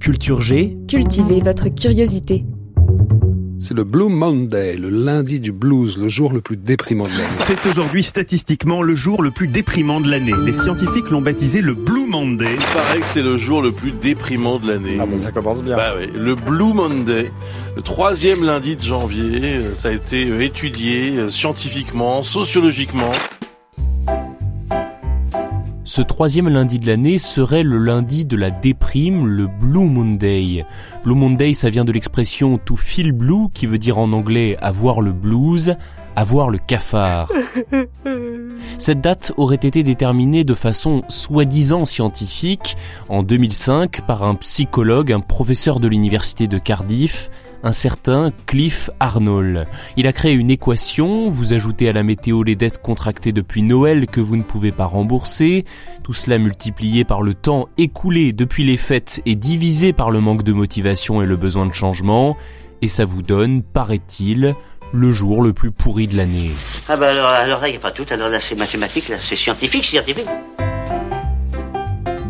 Culture G, Cultivez votre curiosité. C'est le Blue Monday, le lundi du blues, le jour le plus déprimant de l'année. c'est aujourd'hui statistiquement le jour le plus déprimant de l'année. Les scientifiques l'ont baptisé le Blue Monday. Il paraît que c'est le jour le plus déprimant de l'année. Ah bon, ça commence bien. Bah oui, le Blue Monday, le troisième lundi de janvier, euh, ça a été euh, étudié euh, scientifiquement, sociologiquement. Ce troisième lundi de l'année serait le lundi de la déprime, le Blue Monday. Blue Monday, ça vient de l'expression to feel blue, qui veut dire en anglais avoir le blues, avoir le cafard. Cette date aurait été déterminée de façon soi-disant scientifique en 2005 par un psychologue, un professeur de l'université de Cardiff, un certain Cliff Arnold. Il a créé une équation, vous ajoutez à la météo les dettes contractées depuis Noël que vous ne pouvez pas rembourser, tout cela multiplié par le temps écoulé depuis les fêtes et divisé par le manque de motivation et le besoin de changement, et ça vous donne, paraît-il, le jour le plus pourri de l'année. Ah bah alors, là, il n'y a pas tout. Alors là, c'est mathématique, là, c'est scientifique, scientifique.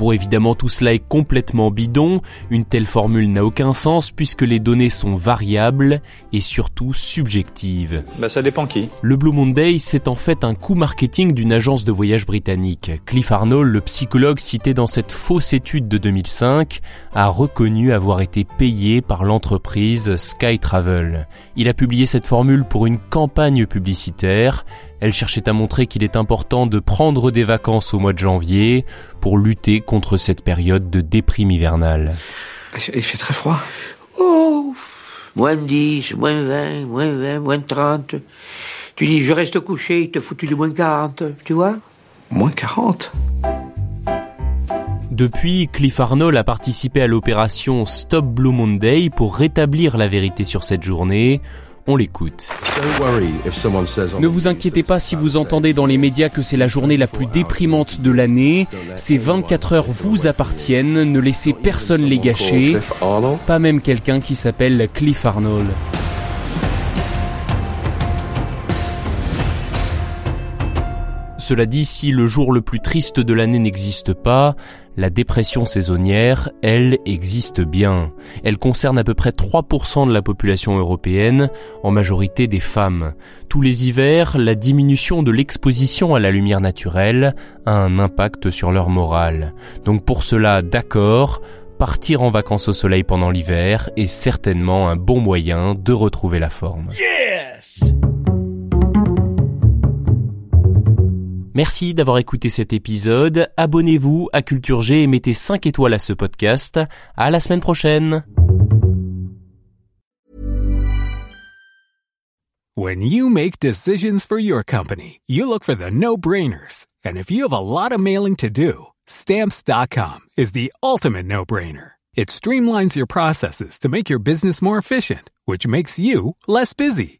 Bon, évidemment, tout cela est complètement bidon. Une telle formule n'a aucun sens puisque les données sont variables et surtout subjectives. Bah ça dépend qui. Le Blue Monday, c'est en fait un coup marketing d'une agence de voyage britannique. Cliff Arnold, le psychologue cité dans cette fausse étude de 2005, a reconnu avoir été payé par l'entreprise Sky Travel. Il a publié cette formule pour une campagne publicitaire. Elle cherchait à montrer qu'il est important de prendre des vacances au mois de janvier pour lutter contre cette période de déprime hivernale. Il fait très froid. Oh Moins de 10, moins de 20, moins de 20, moins de 30. Tu dis, je reste couché, il te foutu du moins 40, tu vois? Moins 40. Depuis, Cliff Arnold a participé à l'opération Stop Blue Monday pour rétablir la vérité sur cette journée. On l'écoute. Ne vous inquiétez pas si vous entendez dans les médias que c'est la journée la plus déprimante de l'année. Ces 24 heures vous appartiennent, ne laissez personne les gâcher, pas même quelqu'un qui s'appelle Cliff Arnold. Cela dit, si le jour le plus triste de l'année n'existe pas, la dépression saisonnière, elle, existe bien. Elle concerne à peu près 3% de la population européenne, en majorité des femmes. Tous les hivers, la diminution de l'exposition à la lumière naturelle a un impact sur leur morale. Donc pour cela, d'accord, partir en vacances au soleil pendant l'hiver est certainement un bon moyen de retrouver la forme. Merci d'avoir écouté cet épisode. Abonnez-vous à Culture G et mettez 5 étoiles à ce podcast. À la semaine prochaine. When you make decisions for your company, you look for the no-brainers. And if you have a lot of mailing to do, stamps.com is the ultimate no-brainer. It streamlines your processes to make your business more efficient, which makes you less busy.